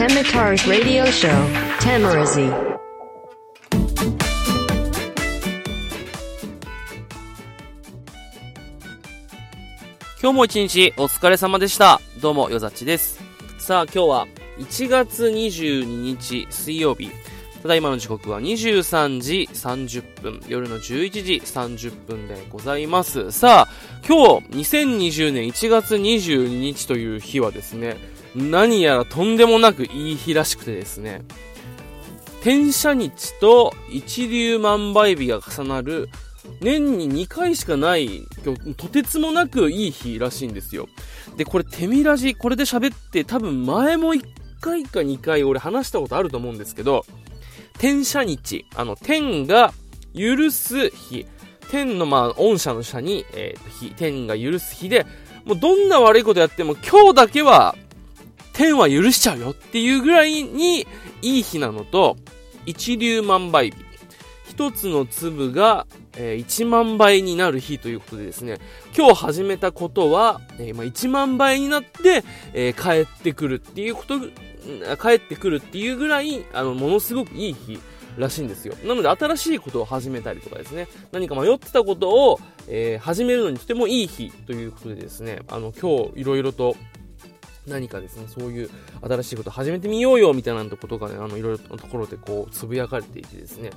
Temitar's radio show, Tamarazi. 今日も一日お疲れ様でした。どうも、よざっちです。さあ、今日は1月22日水曜日。ただいまの時刻は23時30分、夜の11時30分でございます。さあ、今日2020年1月22日という日はですね、何やらとんでもなくいい日らしくてですね、転写日と一粒万倍日が重なる年に2回しかない、とてつもなくいい日らしいんですよ。で、これ、手見ラジ、これで喋って、多分前も1回か2回俺話したことあると思うんですけど、天赦日、あの、天が許す日、天のまあ、恩赦の赦に、えー、日、天が許す日で、もうどんな悪いことやっても今日だけは、天は許しちゃうよっていうぐらいにいい日なのと、一粒万倍日。一つの粒が、えー1万倍になる日ということでですね、今日始めたことは、えーまあ、1万倍になって、えー帰ってくるっていうこと、帰ってくるっていうぐらい、あの、ものすごくいい日らしいんですよ。なので、新しいことを始めたりとかですね、何か迷ってたことを、え始めるのにとてもいい日ということでですね、あの、今日いろいろと、何かです。ね、そういう新しいこと始めてみようよみたいなことがね、あの、いろいろなところでこう、つぶやかれていてですね、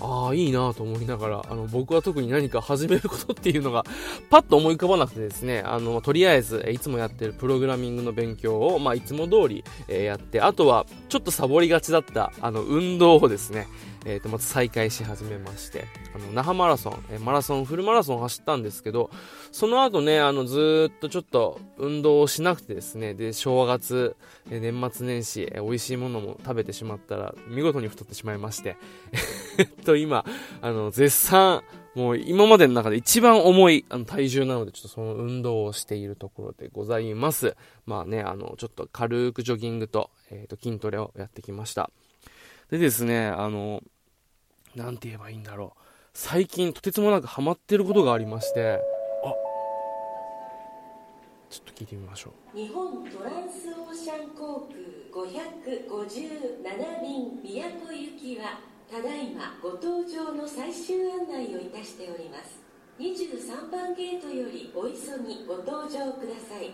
ああ、いいなと思いながら、あの、僕は特に何か始めることっていうのが、パッと思い浮かばなくてですね、あの、とりあえず、いつもやってるプログラミングの勉強を、まあ、いつも通り、えーやって、あとは、ちょっとサボりがちだった、あの、運動をですね、えっ、と、また再開し始めまして、あの、那覇マラソン、えーマラソン、フルマラソン走ったんですけど、その後ね、あの、ずっとちょっと運動をしなくてですね、で、正月、えー年末年始、えー美味しいものも食べてしまったら、見事に太ってしまいまして、と、今、あの、絶賛、もう今までの中で一番重いあの体重なので、ちょっとその運動をしているところでございます。まあね、あの、ちょっと軽くジョギングと、えっ、と、筋トレをやってきました。でですね、あの、なんて言えばいいんだろう。最近とてつもなくハマってることがありまして、あ、ちょっと聞いてみましょう。日本トランスオーシャン航空557便宮古行きはただいまご搭乗の最終案内をいたしております。23番ゲートよりお急ぎご搭乗ください。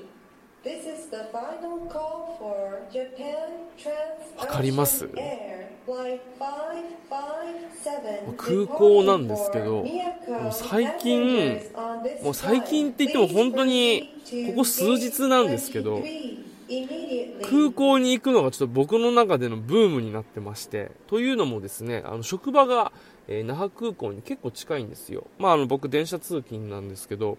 This is the final call for Japan Trans わかります？Air Flight 557空港なんですけどもう最近もう最近って言っても本当にここ数日なんですけど空港に行くのがちょっと僕の中でのブームになってまして、というのもですね、あの職場が、えー那覇空港に結構近いんですよ。まああの僕電車通勤なんですけど、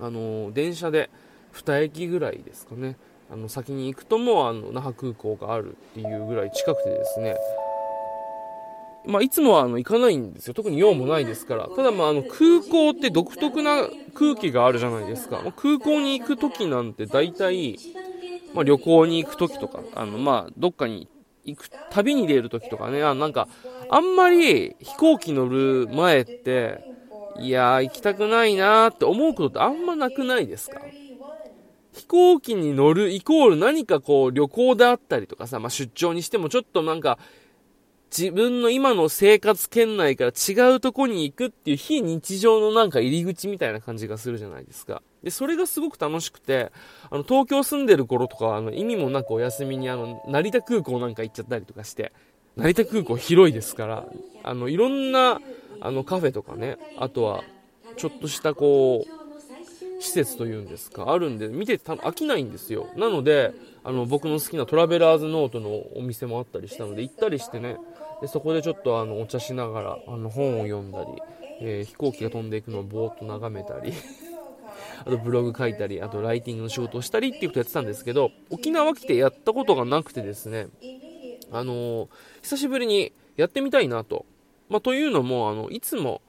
あのー電車で2駅ぐらいですかね。あの先に行くともうあの那覇空港があるっていうぐらい近くてですね、まあ、いつもはあの行かないんですよ。特に用もないですから。ただまああの空港って独特な空気があるじゃないですか。まあ空港に行く時なんて大体、まあ、旅行に行く時とか、あの、まあ、どっかに行く、旅に出る時とかね、あなんか、あんまり飛行機乗る前って、いやー、行きたくないなーって思うことってあんまなくないですか？飛行機に乗るイコール何かこう旅行であったりとかさ、まあ、出張にしてもちょっとなんか、自分の今の生活圏内から違うとこに行くっていう非日常のなんか入り口みたいな感じがするじゃないですか。で、それがすごく楽しくて、あの、東京住んでる頃とか、あの、意味もなくお休みにあの、成田空港なんか行っちゃったりとかして、成田空港広いですから、あの、いろんな、あの、カフェとかね、あとは、ちょっとしたこう、施設というんですか、あるんで、見ててた飽きないんですよ。なので、あの、僕の好きなトラベラーズノートのお店もあったりしたので、行ったりしてね、でそこでちょっとあの、お茶しながら、あの、本を読んだり、えー飛行機が飛んでいくのをぼーっと眺めたり、あとブログ書いたり、あとライティングの仕事をしたりっていうことやってたんですけど、沖縄来てやったことがなくてですね、あのー久しぶりにやってみたいなと。まあ、というのも、あの、いつも、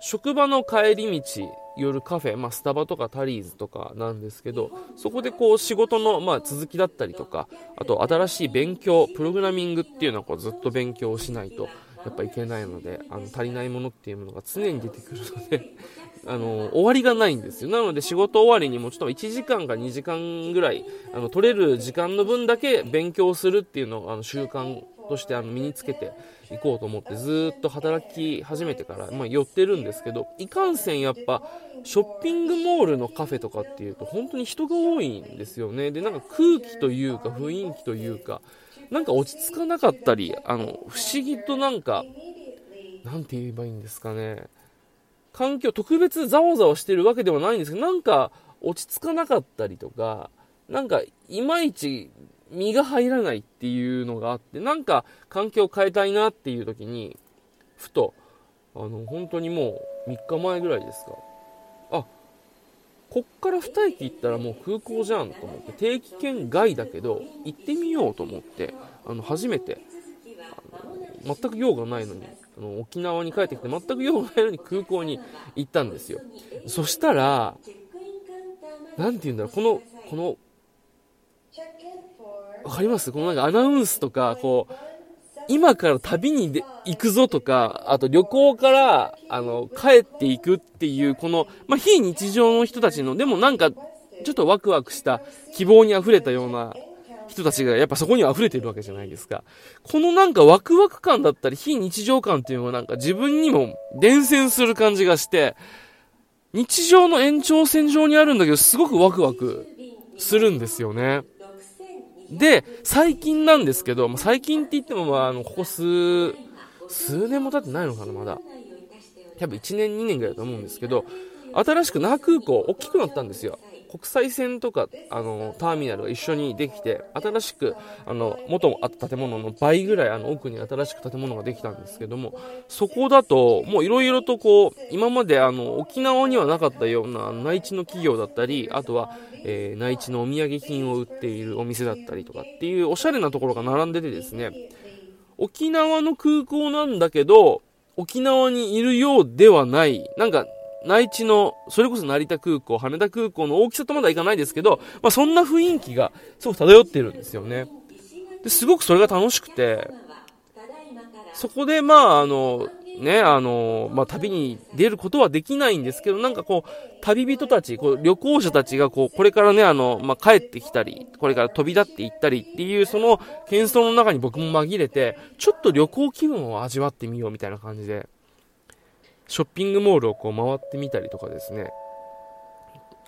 職場の帰り道、夜カフェ、まあ、スタバとかタリーズとかなんですけど、そこでこう仕事の、まあ、続きだったりとか、あと新しい勉強、プログラミングっていうのをこうずっと勉強しないとやっぱいけないので、あの、足りないものっていうものが常に出てくるので、あの、終わりがないんですよ。なので仕事終わりにもちょっと1時間か2時間ぐらい、あの、取れる時間の分だけ勉強するっていうのを、あの、習慣としてあの身につけていこうと思ってずっと働き始めてから、まあ、寄ってるんですけどいかんせんやっぱショッピングモールのカフェとかっていうと本当に人が多いんですよねでなんか空気というか雰囲気というかなんか落ち着かなかったりあの不思議となんかなんて言えばいいんですかね環境特別ざわざわしてるわけではないんですけどなんか落ち着かなかったりとかなんかいまいち身が入らないっていうのがあって、なんか環境を変えたいなっていう時に、ふと、あの、本当にもう3日前ぐらいですか。こっから2駅行ったらもう空港じゃんと思って、定期券外だけど、行ってみようと思って、あの、初めて、全く用がないのに、あの沖縄に帰ってきて全く用がないのに空港に行ったんですよ。そしたら、なんて言うんだろう、この、このわかります？このなんかアナウンスとか、こう、今から旅にで行くぞとか、あと旅行から、あの、帰っていくっていう、この、まあ、非日常の人たちの、でもなんか、ちょっとワクワクした希望に溢れたような人たちがやっぱそこには溢れてるわけじゃないですか。このなんかワクワク感だったり非日常感っていうのはなんか自分にも伝染する感じがして、日常の延長線上にあるんだけどすごくワクワクするんですよね。で、最近なんですけど、まあ、最近って言っても、まあ、あの、ここ数、数年も経ってないのかな、まだ。多分1年、2年ぐらいだと思うんですけど、新しく那覇空港、大きくなったんですよ。国際線とか、あの、ターミナルが一緒にできて、新しく、あの、元あった建物の倍ぐらい、あの、奥に新しく建物ができたんですけども、そこだと、もういろいろとこう、今まであの、沖縄にはなかったような内地の企業だったり、あとは、えー、内地のお土産品を売っているお店だったりとかっていうおしゃれなところが並んでてですね、沖縄の空港なんだけど、沖縄にいるようではない、なんか内地の、それこそ成田空港、羽田空港の大きさとまだいかないですけど、まあそんな雰囲気がすごく漂ってるんですよね。ですごくそれが楽しくて、そこでまああの、ね、あの、まあ、旅に出ることはできないんですけど、なんかこう、旅人たち、こう、旅行者たちがこう、これからね、あの、まあ、帰ってきたり、これから飛び立っていったりっていう、その、喧騒の中に僕も紛れて、ちょっと旅行気分を味わってみようみたいな感じで、ショッピングモールをこう回ってみたりとかですね、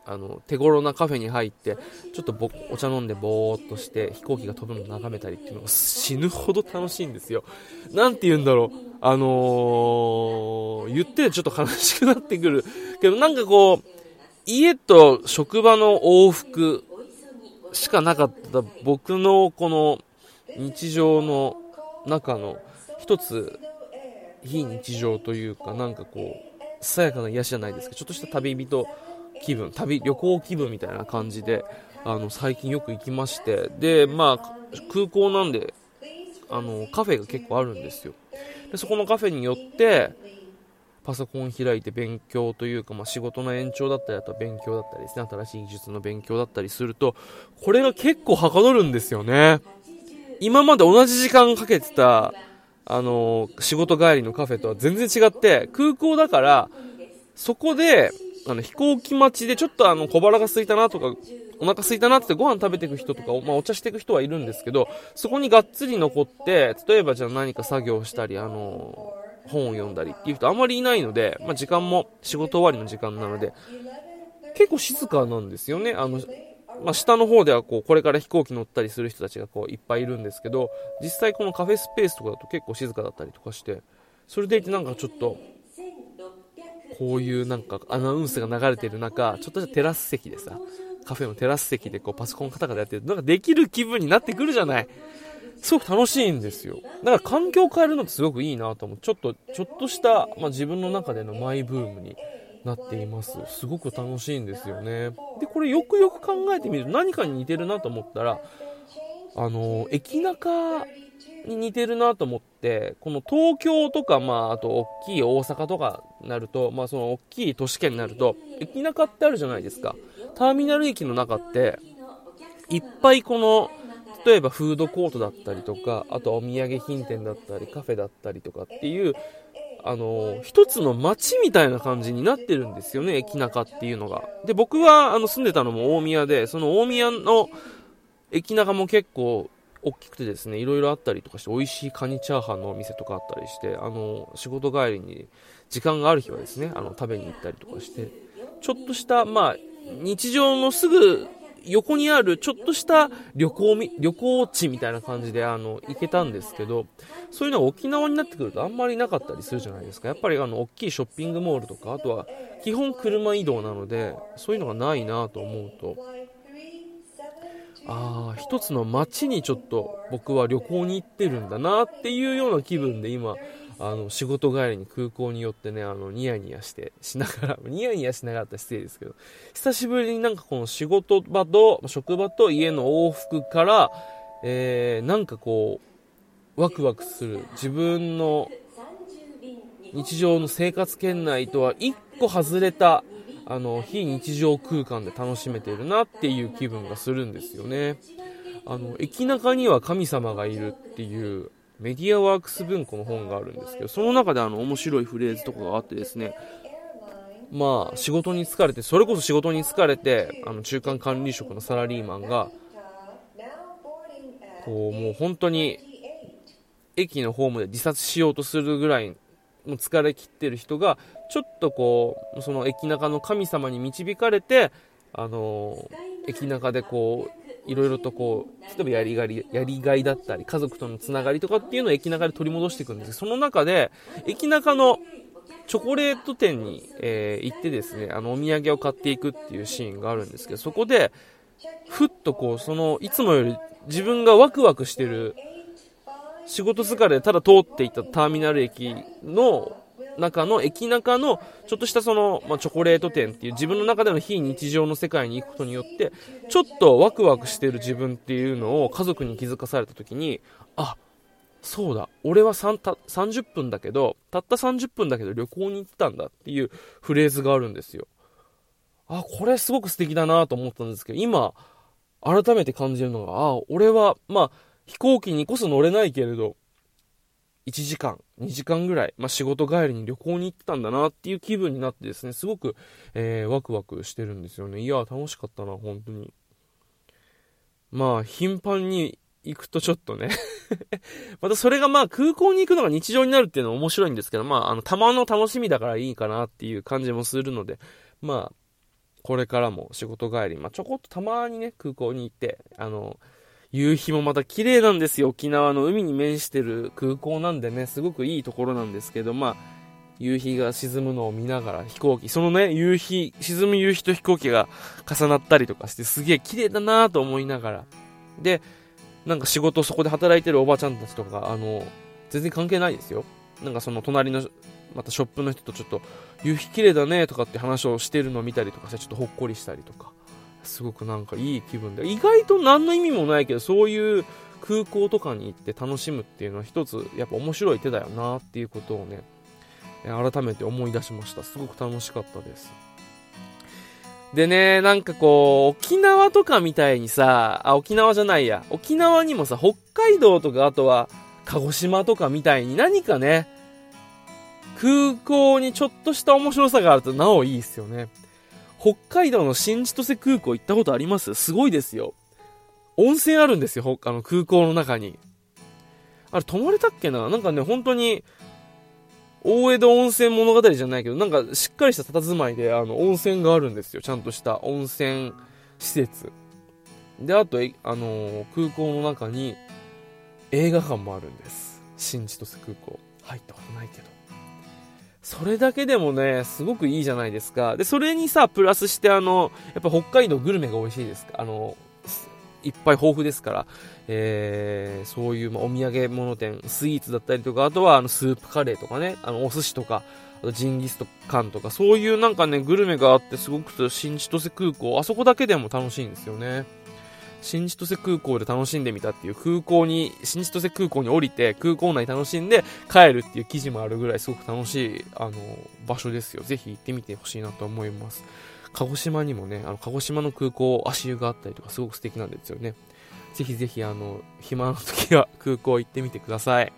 あの、手頃なカフェに入って、ちょっとぼお茶飲んでぼーっとして飛行機が飛ぶのを眺めたりっていうのが死ぬほど楽しいんですよ。なんて言うんだろう。あのー、言ってちょっと悲しくなってくる。けどなんかこう、家と職場の往復しかなかった僕のこの日常の中の一つ非日常というかなんかこう、さやかな癒しじゃないですか。ちょっとした旅人気分、旅、旅行気分みたいな感じで、あの、最近よく行きまして、で、まあ、空港なんで、あの、カフェが結構あるんですよ。で、そこのカフェによって、パソコン開いて勉強というか、まあ、仕事の延長だったり、あとは勉強だったりですね、新しい技術の勉強だったりすると、これが結構はかどるんですよね。今まで同じ時間かけてた、あの、仕事帰りのカフェとは全然違って、空港だから、そこで、あの、飛行機待ちでちょっとあの、小腹が空いたなとか、お腹空いたなってご飯食べていく人とか、まあ、お茶していく人はいるんですけど、そこにがっつり残って、例えばじゃあ何か作業したり、あの、本を読んだりっていう人あんまりいないので、まあ、時間も仕事終わりの時間なので、結構静かなんですよね。あの、まあ、下の方ではこう、これから飛行機乗ったりする人たちがこう、いっぱいいるんですけど、実際このカフェスペースとかだと結構静かだったりとかして、それでいてなんかちょっと、こういうなんかアナウンスが流れてる中、ちょっとしたテラス席でさ、カフェのテラス席でこうパソコンカタカタやってる、なんかできる気分になってくるじゃない。すごく楽しいんですよ。だから環境を変えるのってすごくいいなと思う。ちょっと、ちょっとした、まあ、自分の中でのマイブームになっています。すごく楽しいんですよね。で、これよくよく考えてみると何かに似てるなと思ったら、あの、駅中に似てるなと思って、この東京とか、まあ、あと大きい大阪とかになると、まあ、その大きい都市圏になると、駅中ってあるじゃないですか。ターミナル駅の中って、いっぱいこの、例えばフードコートだったりとか、あとはお土産品店だったり、カフェだったりとかっていう、あの、一つの街みたいな感じになってるんですよね、駅中っていうのが。で、僕は、あの、住んでたのも大宮で、その大宮の駅中も結構大きくてですね、いろいろあったりとかして、美味しいカニチャーハンのお店とかあったりして、あの、仕事帰りに時間がある日はですね、あの、食べに行ったりとかして、ちょっとした、まあ、日常のすぐ横にあるちょっとした旅行み、旅行地みたいな感じであの、行けたんですけど、そういうのが沖縄になってくるとあんまりなかったりするじゃないですか。やっぱりあの、大きいショッピングモールとか、あとは基本車移動なので、そういうのがないなと思うと、ああ、一つの街にちょっと僕は旅行に行ってるんだなっていうような気分で今、あの、仕事帰りに空港によってね、あの、ニヤニヤして、しながら、ニヤニヤしながらって失礼ですけど、久しぶりになんかこの仕事場と、職場と家の往復から、えー、なんかこう、ワクワクする、自分の日常の生活圏内とは一個外れた、あの、非日常空間で楽しめてるなっていう気分がするんですよね。あの、駅中には神様がいるっていう、メディアワークス文庫の本があるんですけど、その中であの面白いフレーズとかがあってですね、まあ仕事に疲れて、それこそ仕事に疲れて、あの中間管理職のサラリーマンが、こうもう本当に駅のホームで自殺しようとするぐらいもう疲れ切ってる人が、ちょっとこう、その駅中の神様に導かれて、あの駅中でこう、いろいろとこう、例えばやりがり、やりがいだったり、家族とのつながりとかっていうのを駅中で取り戻していくんです。その中で、駅中のチョコレート店に、えー、行ってですね、あの、お土産を買っていくっていうシーンがあるんですけど、そこで、ふっとこう、その、いつもより自分がワクワクしてる、仕事疲れでただ通っていたターミナル駅の中の駅中のちょっとしたその、まあ、チョコレート店っていう自分の中での非日常の世界に行くことによってちょっとワクワクしてる自分っていうのを家族に気づかされた時にあそうだ俺は30分だけどたった30分だけど旅行に行ったんだっていうフレーズがあるんですよ。あこれすごく素敵だなと思ったんですけど今改めて感じるのがあ俺はまあ飛行機にこそ乗れないけれど1時間、2時間ぐらい、まあ、仕事帰りに旅行に行ってたんだなっていう気分になってですね、すごく、えー、ワクワクしてるんですよね。いや、楽しかったな、本当に。まあ、頻繁に行くとちょっとね またそれがまあ空港に行くのが日常になるっていうのは面白いんですけど、まあ、あの、たまの楽しみだからいいかなっていう感じもするので、まあ、これからも仕事帰り、まあ、ちょこっとたまにね、空港に行って、あの、夕日もまた綺麗なんですよ。沖縄の海に面してる空港なんでね、すごくいいところなんですけど、まあ、夕日が沈むのを見ながら飛行機、そのね、夕日、沈む夕日と飛行機が重なったりとかしてすげえ綺麗だなぁと思いながら。で、なんか仕事そこで働いてるおばちゃんたちとか、あの、全然関係ないですよ。なんかその隣の、またショップの人とちょっと、夕日綺麗だねとかって話をしてるのを見たりとかして、ちょっとほっこりしたりとか。すごくなんかいい気分で、意外と何の意味もないけど、そういう空港とかに行って楽しむっていうのは一つ、やっぱ面白い手だよなっていうことをね、改めて思い出しました。すごく楽しかったです。でね、なんかこう、沖縄とかみたいにさ、あ、沖縄じゃないや、沖縄にもさ、北海道とか、あとは、鹿児島とかみたいに何かね、空港にちょっとした面白さがあるとなおいいっすよね。北海道の新千歳空港行ったことあります？すごいですよ。温泉あるんですよ、あの空港の中に。あれ、泊まれたっけな？なんかね、本当に、大江戸温泉物語じゃないけど、なんかしっかりした佇まいで、あの、温泉があるんですよ。ちゃんとした温泉施設。で、あと、あのー、空港の中に映画館もあるんです。新千歳空港。入ったことないけど。それだけでもね、すごくいいじゃないですか。で、それにさ、プラスしてあの、やっぱ北海道グルメが美味しいですか？あの、いっぱい豊富ですから、えー、そういう、まあ、お土産物店、スイーツだったりとか、あとはあのスープカレーとかね、あのお寿司とか、あとジンギスカンとか、そういうなんかね、グルメがあって、すごく新千歳空港、あそこだけでも楽しいんですよね。新千歳空港で楽しんでみたっていう空港に、新千歳空港に降りて空港内楽しんで帰るっていう記事もあるぐらいすごく楽しい、あの、場所ですよ。ぜひ行ってみてほしいなと思います。鹿児島にもね、あの、鹿児島の空港足湯があったりとかすごく素敵なんですよね。ぜひぜひあの暇な時は空港行ってみてください